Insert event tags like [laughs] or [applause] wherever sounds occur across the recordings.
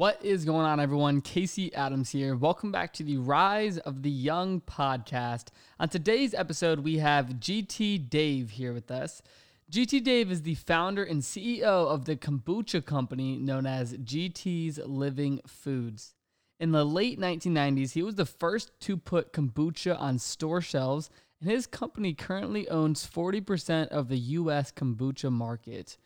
What is going on, everyone? Casey Adams here. Welcome back to the Rise of the Young podcast. On today's episode, we have GT Dave here with us. GT Dave is the founder and CEO of the kombucha company known as GT's Living Foods. In the late 1990s, he was the first to put kombucha on store shelves, and his company currently owns 40% of the US kombucha market.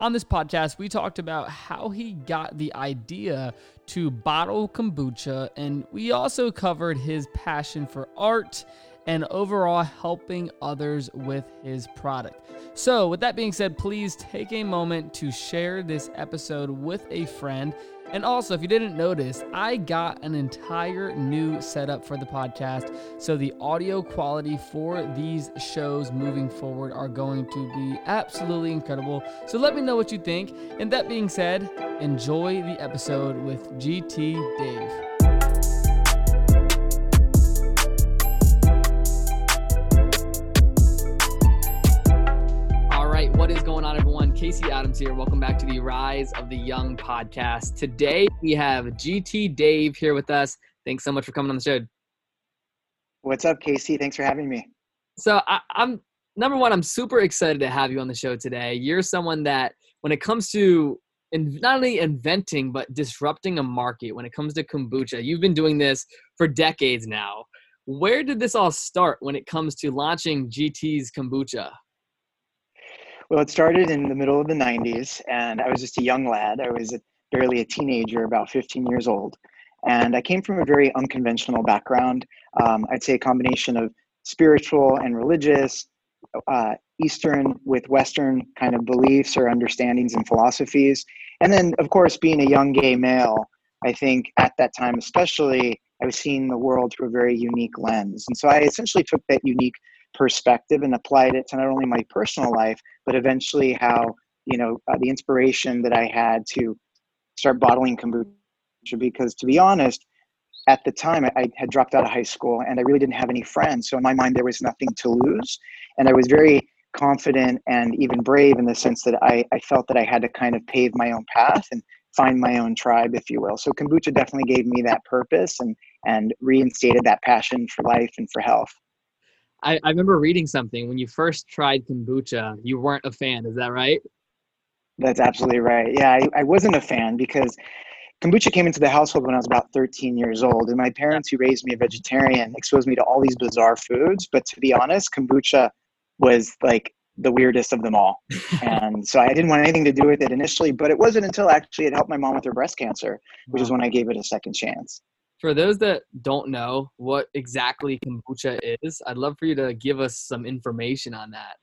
On this podcast, we talked about how he got the idea to bottle kombucha, and we also covered his passion for art and overall helping others with his product. So, with that being said, please take a moment to share this episode with a friend and also, if you didn't notice, I got an entire new setup for the podcast. So the audio quality for these shows moving forward are going to be absolutely incredible. So let me know what you think. And that being said, enjoy the episode with GT Dave. Casey Adams here. Welcome back to the Rise of the Young podcast. Today we have GT Dave here with us. Thanks so much for coming on the show. What's up, Casey? Thanks for having me. So I, am number one. I'm super excited to have you on the show today. You're someone that, when it comes to in, not only inventing but disrupting a market, when it comes to kombucha, you've been doing this for decades now. Where did this all start when it comes to launching GT's kombucha? Well, it started in the middle of the 90s, and I was just a young lad. I was barely a teenager, about 15 years old. And I came from a very unconventional background. Um, I'd say a combination of spiritual and religious, uh, Eastern with Western kind of beliefs or understandings and philosophies. And then, of course, being a young gay male, I think at that time, especially, I was seeing the world through a very unique lens. And so I essentially took that unique perspective and applied it to not only my personal life, but eventually how, you know, uh, the inspiration that I had to start bottling kombucha. Because to be honest, at the time I, had dropped out of high school and I really didn't have any friends. So in my mind, there was nothing to lose. And I was very confident and even brave in the sense that I, I felt that I had to kind of pave my own path and find my own tribe, if you will. So kombucha definitely gave me that purpose and and reinstated that passion for life and for health. I, I remember reading something when you first tried kombucha, you weren't a fan. Is that right? That's absolutely right. Yeah, I, I wasn't a fan because kombucha came into the household when I was about 13 years old. And my parents, who raised me a vegetarian, exposed me to all these bizarre foods. But to be honest, kombucha was like the weirdest of them all. [laughs] and so I didn't want anything to do with it initially. But it wasn't until actually it helped my mom with her breast cancer, which is when I gave it a second chance for those that don't know what exactly kombucha is, I'd love for you to give us some information on that.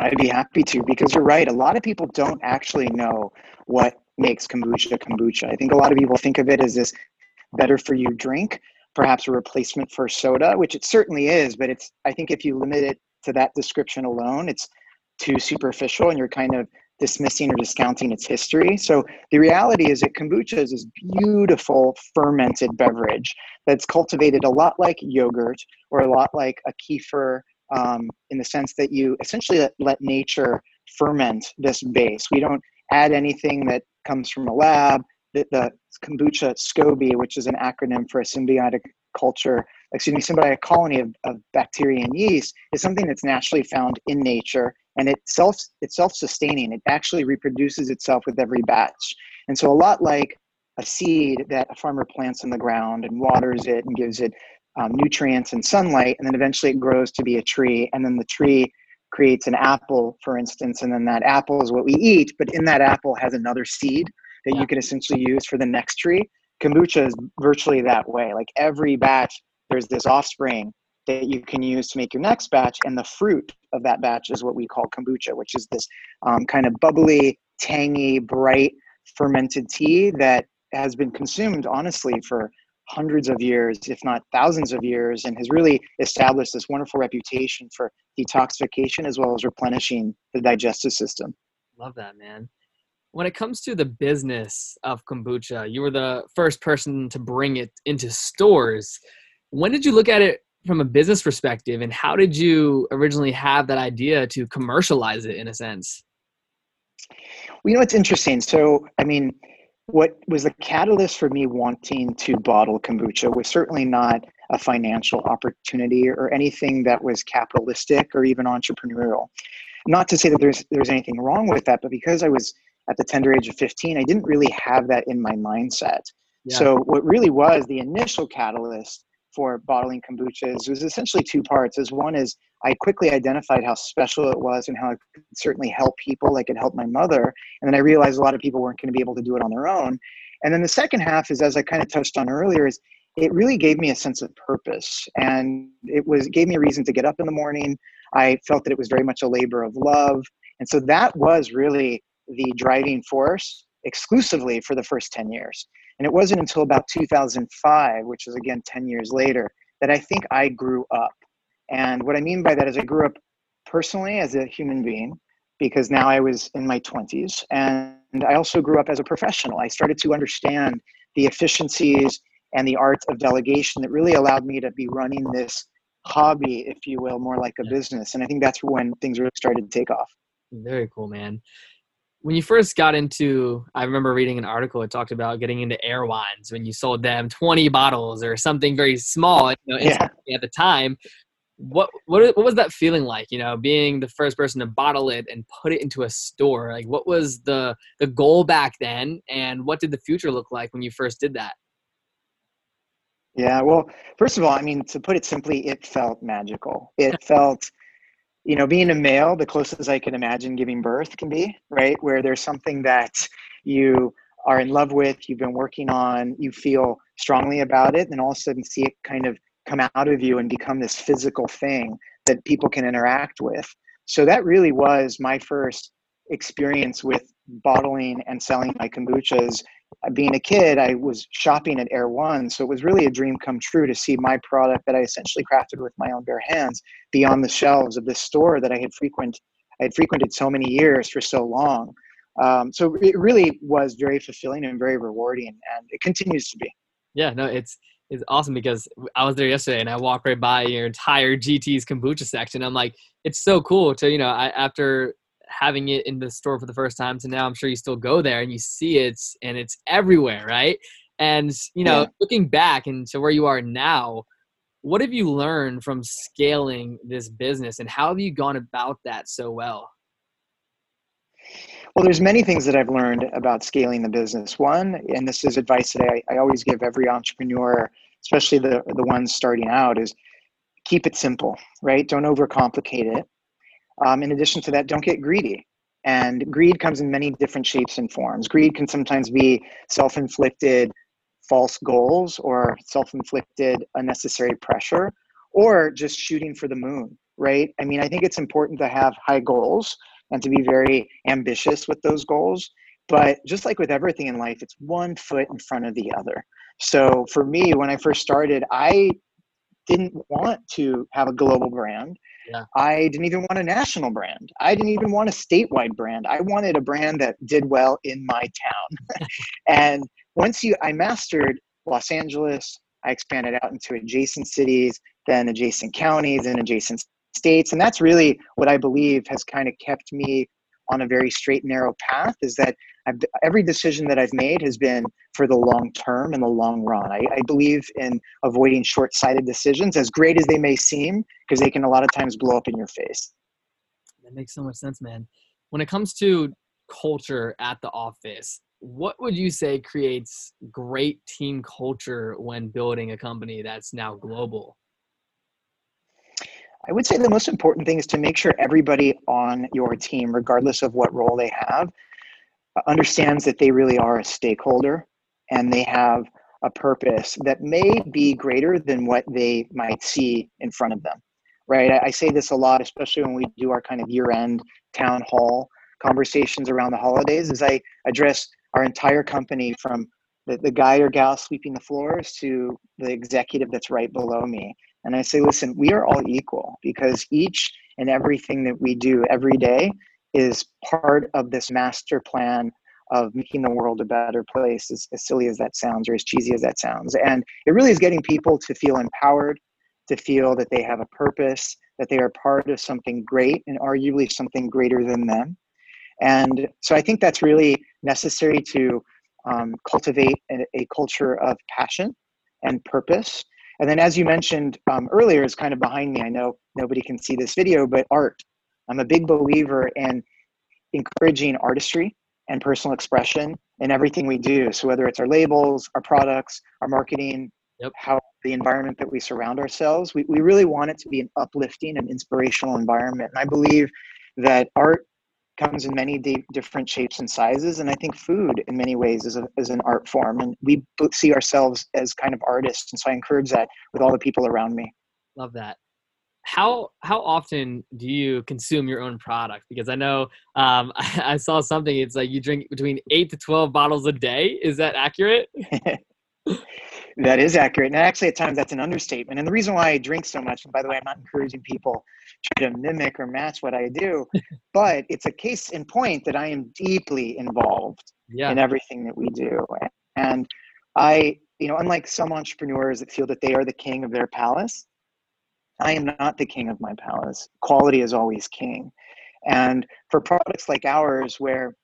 I'd be happy to because you're right. A lot of people don't actually know what makes kombucha kombucha. I think a lot of people think of it as this better for you drink, perhaps a replacement for soda, which it certainly is. But it's I think if you limit it to that description alone, it's too superficial, and you're kind of dismissing or discounting its history. So the reality is that kombucha is this beautiful fermented beverage that's cultivated a lot like yogurt or a lot like a kefir um, in the sense that you essentially let, let nature ferment this base. We don't add anything that comes from a lab. The, the kombucha SCOBY, which is an acronym for a symbiotic culture excuse me, symbiotic colony of, of bacteria and yeast is something that's naturally found in nature and it self it's self-sustaining. It actually reproduces itself with every batch. And so a lot like a seed that a farmer plants in the ground and waters it and gives it um, nutrients and sunlight, and then eventually it grows to be a tree, and then the tree creates an apple, for instance, and then that apple is what we eat, but in that apple has another seed that you can essentially use for the next tree. Kombucha is virtually that way. Like every batch, there's this offspring that you can use to make your next batch, and the fruit of that batch is what we call kombucha, which is this um, kind of bubbly, tangy, bright fermented tea that has been consumed honestly for hundreds of years, if not thousands of years, and has really established this wonderful reputation for detoxification as well as replenishing the digestive system. Love that, man. When it comes to the business of kombucha, you were the first person to bring it into stores. When did you look at it from a business perspective, and how did you originally have that idea to commercialize it in a sense? Well, you know, it's interesting. So, I mean, what was the catalyst for me wanting to bottle kombucha was certainly not a financial opportunity or anything that was capitalistic or even entrepreneurial. Not to say that there's there's anything wrong with that, but because I was at the tender age of 15, I didn't really have that in my mindset. Yeah. So what really was the initial catalyst for bottling kombuchas was essentially two parts. As one is I quickly identified how special it was and how it could certainly help people, like it helped my mother. And then I realized a lot of people weren't going to be able to do it on their own. And then the second half is, as I kind of touched on earlier, is it really gave me a sense of purpose, and it was it gave me a reason to get up in the morning. I felt that it was very much a labor of love, and so that was really the driving force exclusively for the first 10 years. And it wasn't until about 2005, which is again 10 years later, that I think I grew up. And what I mean by that is I grew up personally as a human being because now I was in my 20s. And I also grew up as a professional. I started to understand the efficiencies and the art of delegation that really allowed me to be running this hobby, if you will, more like a business. And I think that's when things really started to take off. Very cool, man when you first got into i remember reading an article it talked about getting into Erewhon's when you sold them 20 bottles or something very small you know, yeah. at the time. What, what what was that feeling like you know being the first person to bottle it and put it into a store? Like what was the the goal back then and what did the future look like when you first did that? Yeah well first of all i mean to put it simply it felt magical. It [laughs] felt you know, being a male, the closest I can imagine giving birth can be, right? Where there's something that you are in love with, you've been working on, you feel strongly about it, and all of a sudden see it kind of come out of you and become this physical thing that people can interact with. So that really was my first experience with bottling and selling my kombuchas being a kid, I was shopping at Erewhon. So it was really a dream come true to see my product that I essentially crafted with my own bare hands be on the shelves of this store that I had frequent I had frequented so many years for so long. Um, so it really was very fulfilling and very rewarding, and it continues to be. Yeah, no, it's it's awesome because I was there yesterday and I walked right by your entire GT's kombucha section. I'm like, it's so cool to you know, I, after having it in the store for the first time to now I'm sure you still go there and you see it and it's everywhere, right? And you know, yeah. looking back and to where you are now, what have you learned from scaling this business and how have you gone about that so well? Well, there's many things that I've learned about scaling the business. One, and this is advice that I, I always give every entrepreneur, especially the, the ones starting out, is keep it simple, right? Don't overcomplicate it. Um, in addition to that, don't get greedy. And greed comes in many different shapes and forms. Greed can sometimes be self inflicted false goals or self inflicted unnecessary pressure or just shooting for the moon, right? I mean, I think it's important to have high goals and to be very ambitious with those goals. But just like with everything in life, it's one foot in front of the other. So for me, when I first started, I didn't want to have a global brand. Yeah. I didn't even want a national brand. I didn't even want a statewide brand. I wanted a brand that did well in my town. [laughs] and once you I mastered Los Angeles, I expanded out into adjacent cities, then adjacent counties and adjacent states. And that's really what I believe has kind of kept me on a very straight and narrow path is that I've, every decision that I've made has been for the long term and the long run. I, I believe in avoiding short sighted decisions, as great as they may seem, because they can a lot of times blow up in your face. That makes so much sense, man. When it comes to culture at the office, what would you say creates great team culture when building a company that's now global? I would say the most important thing is to make sure everybody on your team, regardless of what role they have, understands that they really are a stakeholder and they have a purpose that may be greater than what they might see in front of them. Right? I, I say this a lot, especially when we do our kind of year-end town hall conversations around the holidays, as I address our entire company from the, the guy or gal sweeping the floors to the executive that's right below me. And I say, listen, we are all equal because each and everything that we do every day is part of this master plan of making the world a better place, as, as silly as that sounds or as cheesy as that sounds. And it really is getting people to feel empowered, to feel that they have a purpose, that they are part of something great and arguably something greater than them. And so I think that's really necessary to um, cultivate a, a, culture of passion and purpose. And then, as you mentioned um, earlier, is kind of behind me. I know nobody can see this video, but art. I'm a big believer in encouraging artistry and personal expression in everything we do. So whether it's our labels, our products, our marketing, yep. how the environment that we surround ourselves, we, we really want it to be an uplifting and inspirational environment. And I believe that art comes in many d- different shapes and sizes and i think food in many ways is, a, is an art form and we see ourselves as kind of artists and so i encourage that with all the people around me. Love that. How how often do you consume your own product? Because i know um, I, [laughs] I saw something it's like you drink between 8 to 12 bottles a day. Is that accurate [laughs] that is accurate and actually at times that's an understatement and the reason why i drink so much and by the way i'm not encouraging people try to mimic or match what I do, [laughs] but it's a case in point that I am deeply involved yeah. in everything that we do. And I, you know, unlike some entrepreneurs that feel that they are the king of their palace, I am not the king of my palace. Quality is always king. And for products like ours, where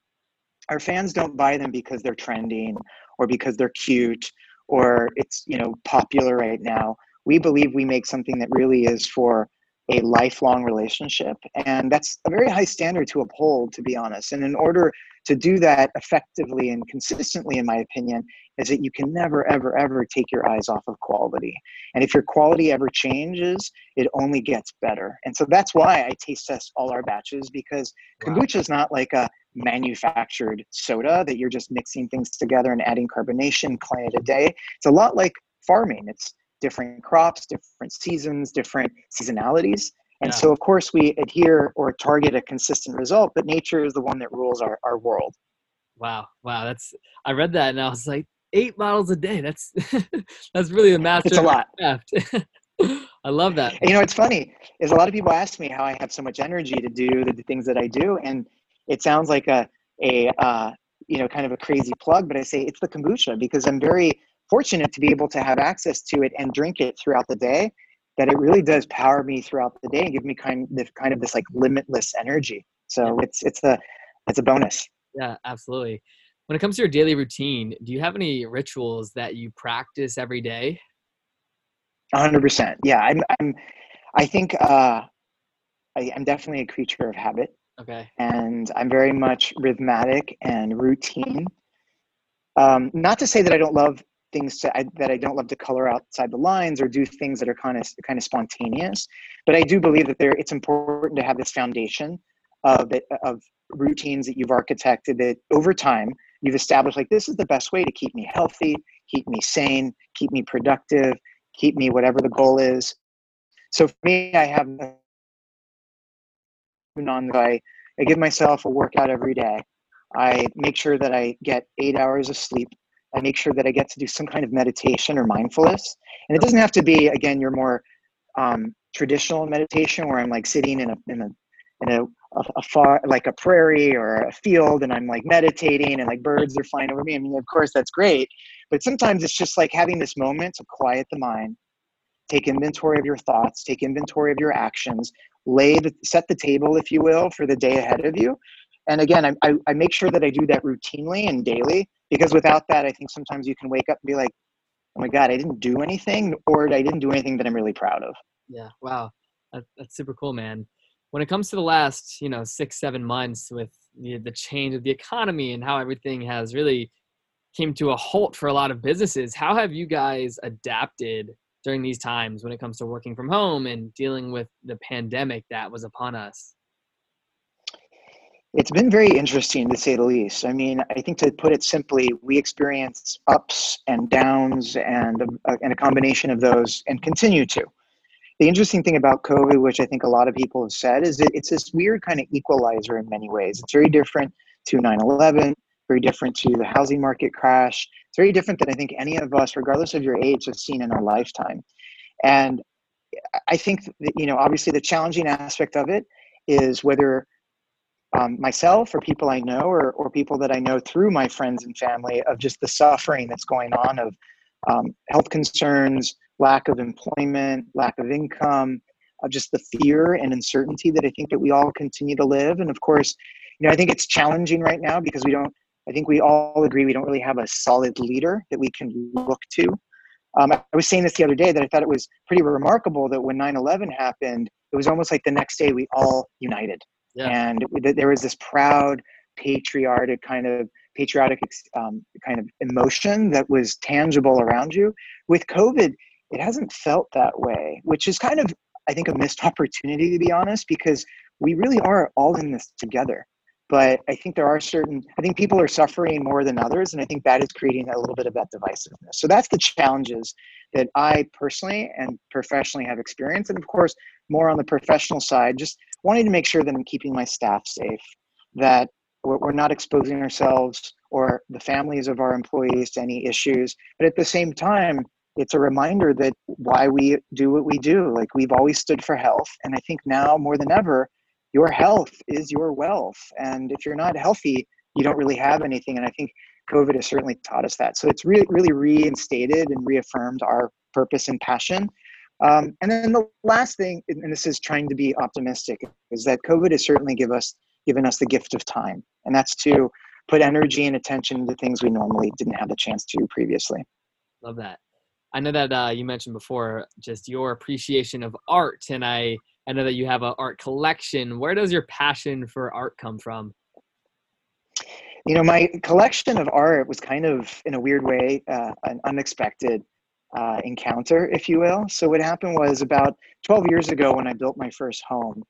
our fans don't buy them because they're trending or because they're cute or it's you know popular right now, we believe we make something that really is for a lifelong relationship. And that's a very high standard to uphold, to be honest. And in order to do that effectively and consistently, in my opinion, is that you can never, ever, ever take your eyes off of quality. And if your quality ever changes, it only gets better. And so that's why I taste test all our batches because wow. kombucha is not like a manufactured soda that you're just mixing things together and adding carbonation client a day. It's a lot like farming. It's different crops, different seasons, different seasonalities. And yeah. so, of course, we adhere or target a consistent result, but nature is the one that rules our, our world. Wow. Wow. That's, I read that and I was like, eight bottles a day. That's, [laughs] that's really a master. It's a lot. [laughs] I love that. And, you know, it's funny is a lot of people ask me how I have so much energy to do the, the things that I do. And it sounds like a, a, uh, you know, kind of a crazy plug, but I say it's the kombucha because I'm very fortunate to be able to have access to it and drink it throughout the day that it really does power me throughout the day and give me kind of kind of this like limitless energy. So it's it's a it's a bonus. Yeah absolutely. When it comes to your daily routine do you have any rituals that you practice every day? 100% yeah i'm i'm i think uh I, i'm definitely a creature of habit okay and i'm very much rhythmic and routine um, not to say that I don't love things to, I, that I don't love to color outside the lines or do things that are kind of kind of spontaneous. But I do believe that there it's important to have this foundation of of routines that you've architected that over time you've established like this is the best way to keep me healthy, keep me sane, keep me productive, keep me whatever the goal is. So for me, I have on I, I give myself a workout every day. I make sure that I get eight hours of sleep I make sure that I get to do some kind of meditation or mindfulness. And it doesn't have to be, again, your more um, traditional meditation where I'm like sitting in a, in a, in a, a, a, far, like a prairie or a field and I'm like meditating and like birds are flying over me. I mean, of course that's great, but sometimes it's just like having this moment to quiet the mind, take inventory of your thoughts, take inventory of your actions, lay the, set the table, if you will, for the day ahead of you and again, I, I, I make sure that I do that routinely and daily because without that, I think sometimes you can wake up and be like, oh my God, I didn't do anything or I didn't do anything that I'm really proud of. Yeah. Wow. That, that's super cool, man. When it comes to the last, you know, six, seven months with the, the change of the economy and how everything has really came to a halt for a lot of businesses, how have you guys adapted during these times when it comes to working from home and dealing with the pandemic that was upon us? It's been very interesting to say the least. I mean, I think to put it simply, we experience ups and downs and a, and a combination of those and continue to. The interesting thing about COVID, which I think a lot of people have said, is it's this weird kind of equalizer in many ways. It's very different to 9 11, very different to the housing market crash. It's very different than I think any of us, regardless of your age, have seen in our lifetime. And I think that, you know, obviously the challenging aspect of it is whether um, myself or people I know or, or people that I know through my friends and family of just the suffering that's going on of um, health concerns, lack of employment, lack of income, uh, just the fear and uncertainty that I think that we all continue to live. And of course, you know, I think it's challenging right now because we don't, I think we all agree we don't really have a solid leader that we can look to. Um, I was saying this the other day that I thought it was pretty remarkable that when 9 11 happened, it was almost like the next day we all united yeah. and there was this proud patriotic kind of patriotic um, kind of emotion that was tangible around you with covid it hasn't felt that way which is kind of i think a missed [laughs] opportunity to be honest because we really are all in this together but i think there are certain i think people are suffering more than others and i think that is creating a little bit of that divisiveness so that's the challenges that i personally and professionally have experienced and of course more on the professional side just wanting to make sure that I'm keeping my staff safe, that we're not exposing ourselves or the families of our employees to any issues. But at the same time, it's a reminder that why we do what we do. Like we've always stood for health. And I think now more than ever, your health is your wealth. And if you're not healthy, you don't really have anything. And I think COVID has certainly taught us that. So it's really, really reinstated and reaffirmed our purpose and passion um, and then the last thing, and this is trying to be optimistic, is that COVID has certainly give us given us the gift of time, and that's to put energy and attention to things we normally didn't have the chance to previously. Love that. I know that uh, you mentioned before just your appreciation of art, and I I know that you have an art collection. Where does your passion for art come from? You know, my collection of art was kind of, in a weird way, uh, an unexpected uh, encounter, if you will. So what happened was about 12 years ago when I built my first home.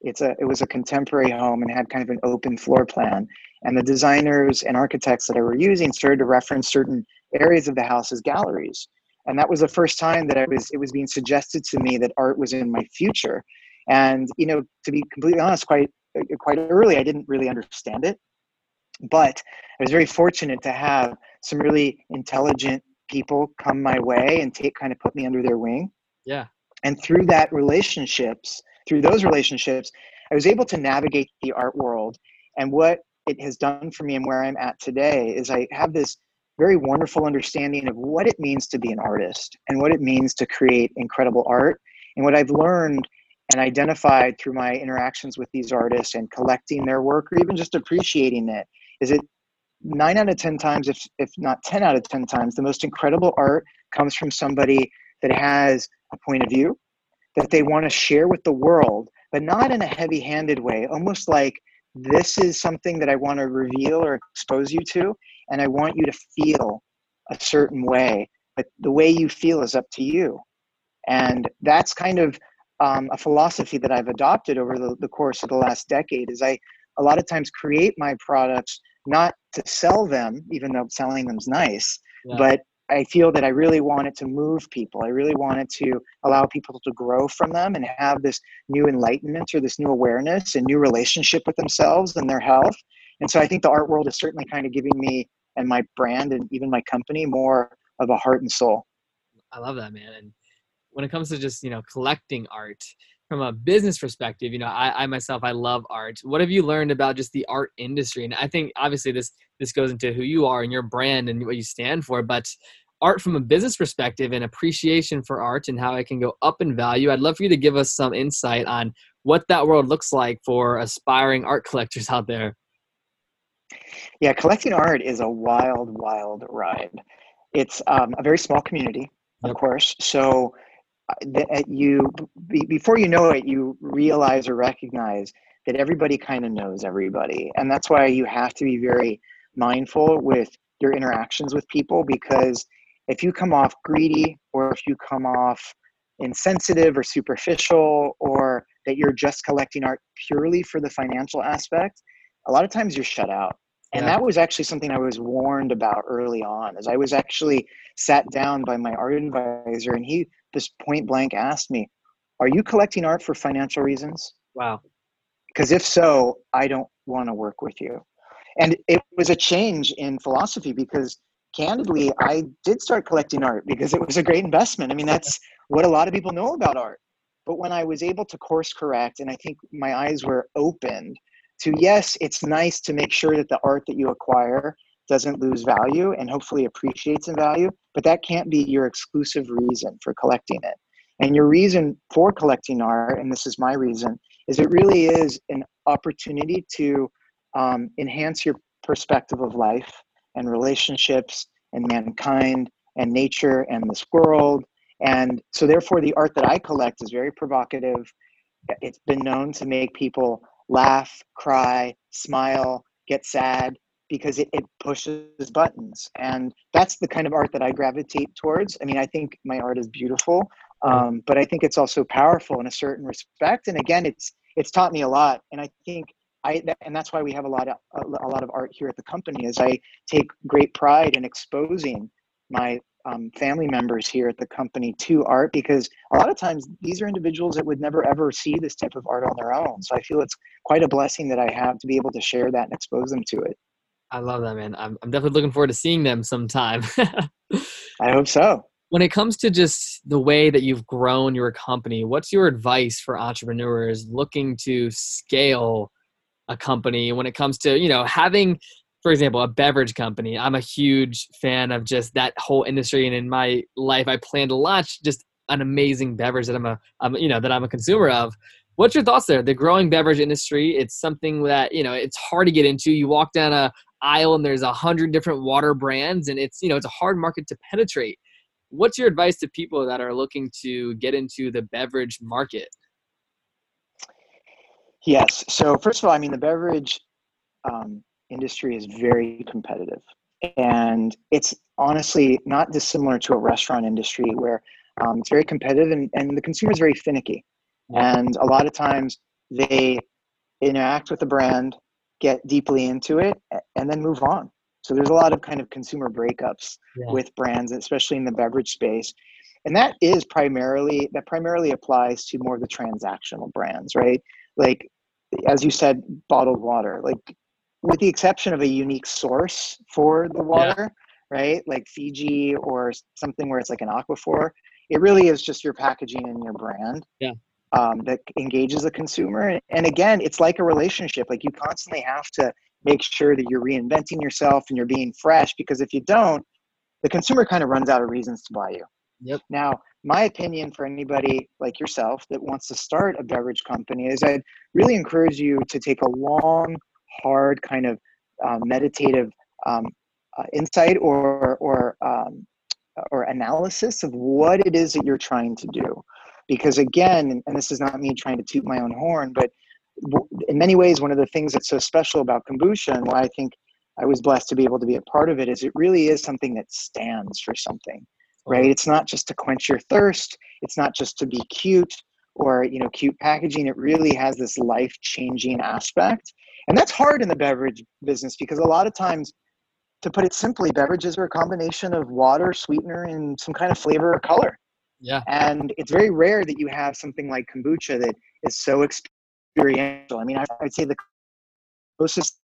It's a it was a contemporary home and had kind of an open floor plan. And the designers and architects that I were using started to reference certain areas of the house as galleries. And that was the first time that I was it was being suggested to me that art was in my future. And you know, to be completely honest, quite quite early, I didn't really understand it. But I was very fortunate to have some really intelligent people come my way and take kind of put me under their wing. Yeah. And through that relationships, through those relationships, I was able to navigate the art world. And what it has done for me and where I'm at today is I have this very wonderful understanding of what it means to be an artist and what it means to create incredible art. And what I've learned and identified through my interactions with these artists and collecting their work or even just appreciating it is it nine out of 10 times, if, if not 10 out of 10 times, the most incredible art comes from somebody that has a point of view that they want to share with the world, but not in a heavy handed way, almost like this is something that I want to reveal or expose you to, and I want you to feel a certain way, but the way you feel is up to you. And that's kind of um, a philosophy that I've adopted over the, the course of the last decade is I a lot of times create my products not to sell them, even though selling them's nice, yeah. but I feel that I really wanted to move people. I really wanted to allow people to grow from them and have this new enlightenment or this new awareness and new relationship with themselves and their health. And so I think the art world is certainly kind of giving me and my brand and even my company more of a heart and soul. I love that, man. And when it comes to just, you know, collecting art, from a business perspective, you know, I, I myself I love art. What have you learned about just the art industry? And I think obviously this this goes into who you are and your brand and what you stand for, but art from a business perspective and appreciation for art and how it can go up in value. I'd love for you to give us some insight on what that world looks like for aspiring art [laughs] collectors out there. Yeah, collecting art is a wild, wild ride. It's um, a very small community, of course. So that you before you know it, you realize or recognize that everybody kind of knows everybody, and that's why you have to be very mindful with your interactions with people because if you come off greedy or if you come off insensitive or superficial or that you're just collecting art purely for the financial aspect a lot of times you're shut out and yeah. that was actually something i was warned about early on as i was actually sat down by my art advisor and he just point blank asked me are you collecting art for financial reasons? Wow. Because if so i don't want to work with you and it was a change in philosophy because candidly i did start collecting art because it was a great investment. I mean that's what a lot of people know about art. But when i was able to course correct and i think my eyes were opened to yes it's nice to make sure that the art that you acquire doesn't lose value and hopefully appreciates in value but that can't be your exclusive reason for collecting it and your reason for collecting art and this is my reason is it really is an opportunity to um, enhance your perspective of life and relationships and mankind and nature and this world. And so, therefore, the art that I collect is very provocative. It's been known to make people laugh, cry, smile, get sad because it, it pushes buttons. And that's the kind of art that I gravitate towards. I mean, I think my art is beautiful, um, but I think it's also powerful in a certain respect. And again, it's it's taught me a lot. And I think I, and that's why we have a lot of a, lot of art here at the company. Is I take great pride in exposing my um, family members here at the company to art because a lot of times these are individuals that would never ever see this type of art on their own. So I feel it's quite a blessing that I have to be able to share that and expose them to it. I love that, man. I'm, I'm definitely looking forward to seeing them sometime. [laughs] I hope so. When it comes to just the way that you've grown your company, what's your advice for entrepreneurs looking to scale a company when it comes to you know having for example a beverage company i'm a huge fan of just that whole industry and in my life i plan to launch just an amazing beverage that i'm a I'm, you know that i'm a consumer of. What's your thoughts there? The growing beverage industry it's something that you know it's hard to get into. You walk down a aisle and there's a hundred different water brands and it's you know it's a hard market to penetrate. What's your advice to people that are looking to get into the beverage market? Yes. So first of all, I mean the beverage um, industry is very competitive, and it's honestly not dissimilar to a restaurant industry where um, it's very competitive and, and the consumer is very finicky, and a lot of times they interact with the brand, get deeply into it, and then move on. So there's a lot of kind of consumer breakups yeah. with brands, especially in the beverage space. And that is primarily that primarily applies to more of the transactional brands, right? Like as you said, bottled water. Like with the exception of a unique source for the water, yeah. right? Like Fiji or something where it's like an aquifer. It really is just your packaging and your brand. Yeah. Um, that engages the consumer. And again, it's like a relationship. Like you constantly have to make sure that you're reinventing yourself and you're being fresh because if you don't, the consumer kind of runs out of reasons to buy you. Yep. Now, my opinion for anybody like yourself that wants to start a beverage company is I'd really encourage you to take a long, hard kind of uh, meditative um, uh, insight or or um, or analysis of what it is that you're trying to do, because again, and this is not me trying to toot my own horn, but in many ways, one of the things that's so special about kombucha and why I think I was blessed to be able to be a part of it is it really is something that stands for something right? It's not just to quench your thirst. It's not just to be cute or you know cute packaging. It really has this life changing aspect, and that's hard in the beverage business because a lot of times, to put it simply, beverages are a combination of water, sweetener, and some kind of flavor or color. Yeah. And it's very rare that you have something like kombucha that is so experiential. I mean, I, would say the closest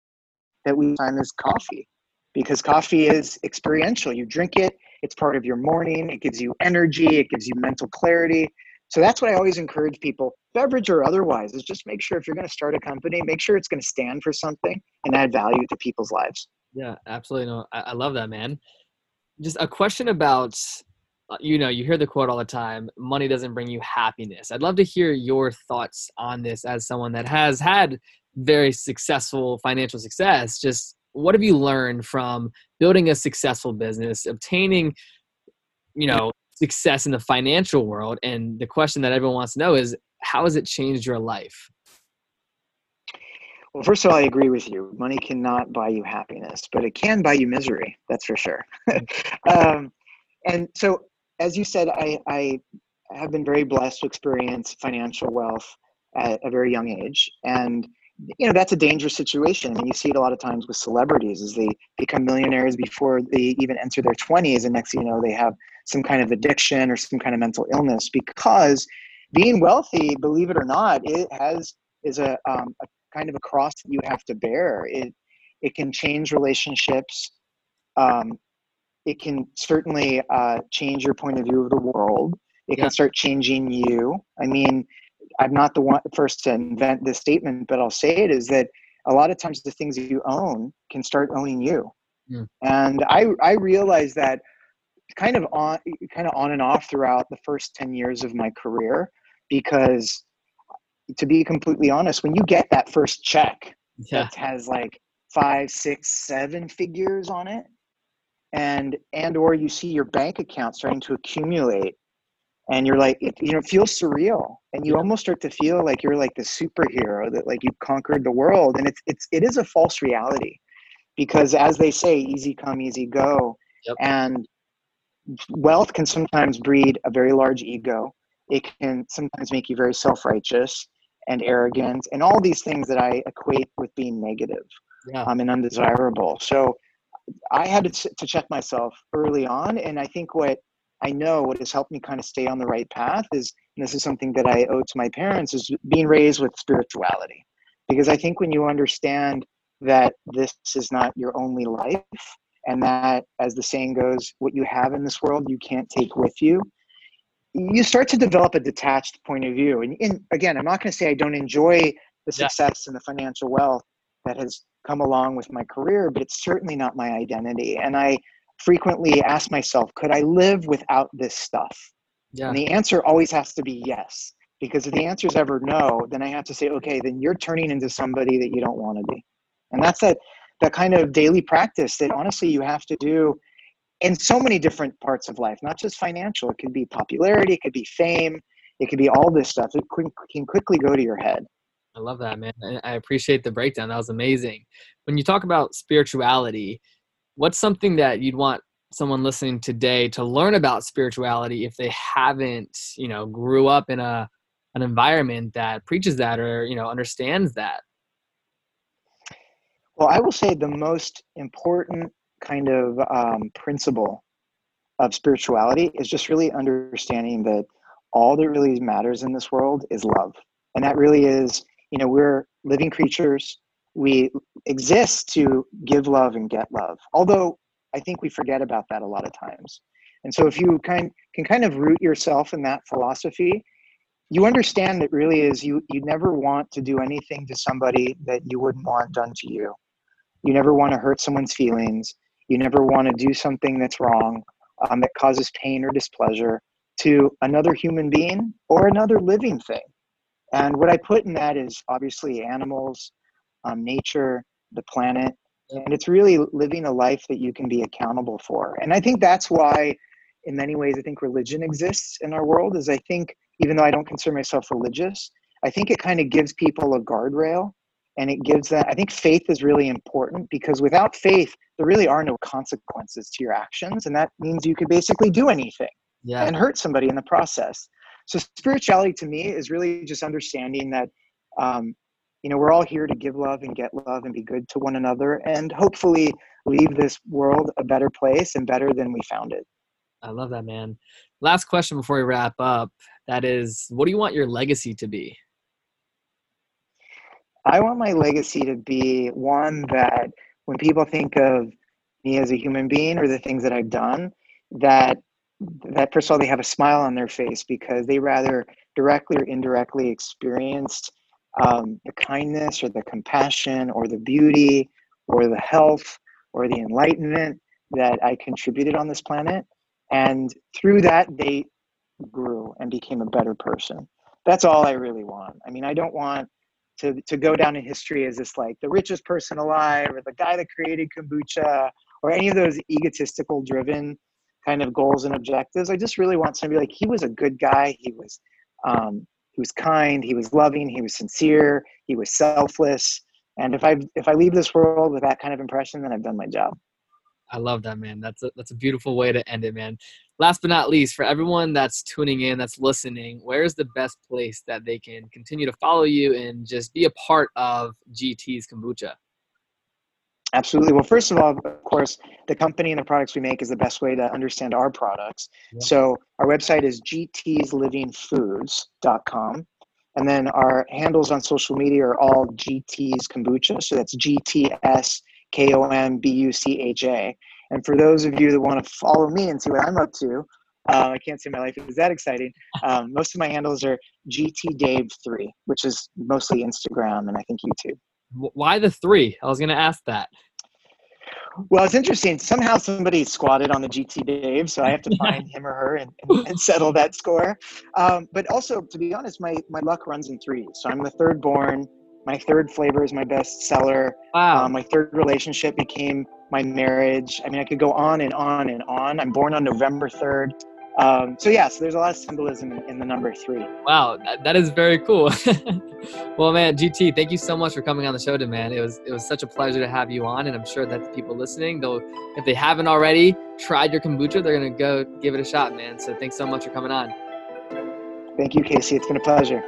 that we find is coffee because coffee is experiential. You drink it, it's part of your morning. It gives you energy. It gives you mental clarity. So that's what I always encourage people, beverage or otherwise, is just make sure if you're going to start a company, make sure it's going to stand for something and add value to people's lives. Yeah, absolutely. No, I, I love that, man. Just a question about, uh, you know, you hear the quote all the time money doesn't bring you happiness. I'd love to hear your thoughts on this as someone that has had very successful financial success. Just what have you learned from building a successful business, obtaining, you know, success in the financial world? And the question that everyone wants to know is, how has it changed your life? Well, first of all, I agree with you. Money cannot buy you happiness, but it can buy you misery. That's for sure. [laughs] um, and so, as you said, I, I have been very blessed to experience financial wealth at a very young age. And you know that's a dangerous situation and you see it a lot of times with celebrities as they become millionaires before they even enter their 20s and next thing you know they have some kind of addiction or some kind of mental illness because being wealthy believe it or not it has is a, um, a kind of a cross that you have to bear it it can change relationships um, it can certainly uh, change your point of view of the world it yeah. can start changing you i mean I'm not the one first to invent this statement, but I'll say it is that a lot of times the things you own can start owning you. Mm. And I I realized that kind of on kind of on and off throughout the first 10 years of my career because to be completely honest, when you get that first check yeah. that has like five, six, seven figures on it, and and or you see your bank account starting to accumulate and you're like it, you know it feels surreal and you yeah. almost start to feel like you're like the superhero that like you've conquered the world and it's it's it is a false reality because as they say easy come easy go yep. and wealth can sometimes breed a very large ego it can sometimes make you very self-righteous and arrogant and all these things that i equate with being negative yeah. um, and undesirable so i had to, to check myself early on and i think what I know what has helped me kind of stay on the right path is, and this is something that I owe to my parents, is being raised with spirituality. Because I think when you understand that this is not your only life, and that, as the saying goes, what you have in this world you can't take with you, you start to develop a detached point of view. And, and again, I'm not going to say I don't enjoy the success yeah. and the financial wealth that has come along with my career, but it's certainly not my identity. And I frequently ask myself, could I live without this stuff? Yeah. And the answer always has to be yes. Because if the answer is ever no, then I have to say, okay, then you're turning into somebody that you don't want to be. And that's that that kind of daily practice that honestly you have to do in so many different parts of life, not just financial. It could be popularity, it could be fame, it could be all this stuff. It can quickly go to your head. I love that, man. I appreciate the breakdown. That was amazing. When you talk about spirituality, what's something that you'd want someone listening today to learn about spirituality if they haven't you know grew up in a an environment that preaches that or you know understands that well i will say the most important kind of um, principle of spirituality is just really understanding that all that really matters in this world is love and that really is you know we're living creatures we exist to give love and get love. Although I think we forget about that a lot of times. And so if you kind can kind of root yourself in that philosophy, you understand that really is you you never want to do anything to somebody that you wouldn't want done to you. You never want to hurt someone's feelings. You never want to do something that's wrong um, that causes pain or displeasure to another human being or another living thing. And what I put in that is obviously animals, um, nature, the planet. And it's really living a life that you can be accountable for. And I think that's why, in many ways, I think religion exists in our world. Is I think, even though I don't consider myself religious, I think it kind of gives people a guardrail and it gives that. I think faith is really important because without faith, there really are no consequences to your actions. And that means you could basically do anything yeah. and hurt somebody in the process. So, spirituality to me is really just understanding that um, you know, we're all here to give love and get love and be good to one another and hopefully leave this world a better place and better than we found it. I love that, man. Last question before we wrap up. That is, what do you want your legacy to be? I want my legacy to be one that when people think of me as a human being or the things that I've done, that that first of all they have a smile on their face because they rather directly or indirectly experienced um, the kindness or the compassion or the beauty or the health or the enlightenment that I contributed on this planet. And through that, they grew and became a better person. That's all I really want. I mean, I don't want to to go down in history as this like the richest person alive or the guy that created kombucha or any of those egotistical driven kind of goals and objectives. I just really want somebody like he was a good guy. He was um, he was kind. He was loving. He was sincere. He was selfless. And if I if I leave this world with that kind of impression, then I've done my job. I love that, man. That's a, that's a beautiful way to end it, man. Last but not least, for everyone that's tuning in, that's listening, where's the best place that they can continue to follow you and just be a part of GT's kombucha? Absolutely. Well, first of all, of course, the company and the products we make is the best way to understand our products. Yeah. So our website is gtslivingfoods.com. And then our handles on social media are all GT's kombucha. So that's GTS K O M B U C H A. And for those of you that want to follow me and see what I'm up to, uh, I can't say my life is that exciting. Um, most of my handles are GT Dave3, which is mostly Instagram and I think YouTube. Why the three? I was going to ask that. Well, it's interesting. Somehow somebody squatted on the GT Dave, so I have to [laughs] find him or her and, and, and settle that score. Um, but also, to be honest, my, my luck runs in threes. So I'm the third born. My third flavor is my best seller. Wow. Um, my third relationship became my marriage. I mean, I could go on and on and on. I'm born on November 3rd. Um, so yeah, so there's a lot of symbolism in, in the number three. Wow, that, that is very cool. [laughs] well, man, GT, thank you so much for coming on the show, today, man. It was it was such a pleasure to have you on, and I'm sure that the people listening, though, if they haven't already tried your kombucha, they're gonna go give it a shot, man. So thanks so much for coming on. Thank you, Casey. It's been a pleasure.